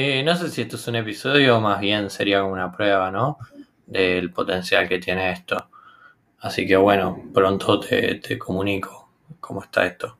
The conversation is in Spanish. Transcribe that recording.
Eh, no sé si esto es un episodio o más bien sería como una prueba, ¿no? Del potencial que tiene esto. Así que bueno, pronto te, te comunico cómo está esto.